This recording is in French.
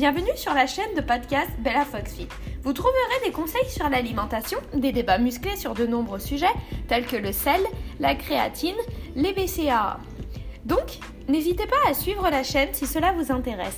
Bienvenue sur la chaîne de podcast Bella Foxfit. Vous trouverez des conseils sur l'alimentation, des débats musclés sur de nombreux sujets tels que le sel, la créatine, les BCAA. Donc, n'hésitez pas à suivre la chaîne si cela vous intéresse.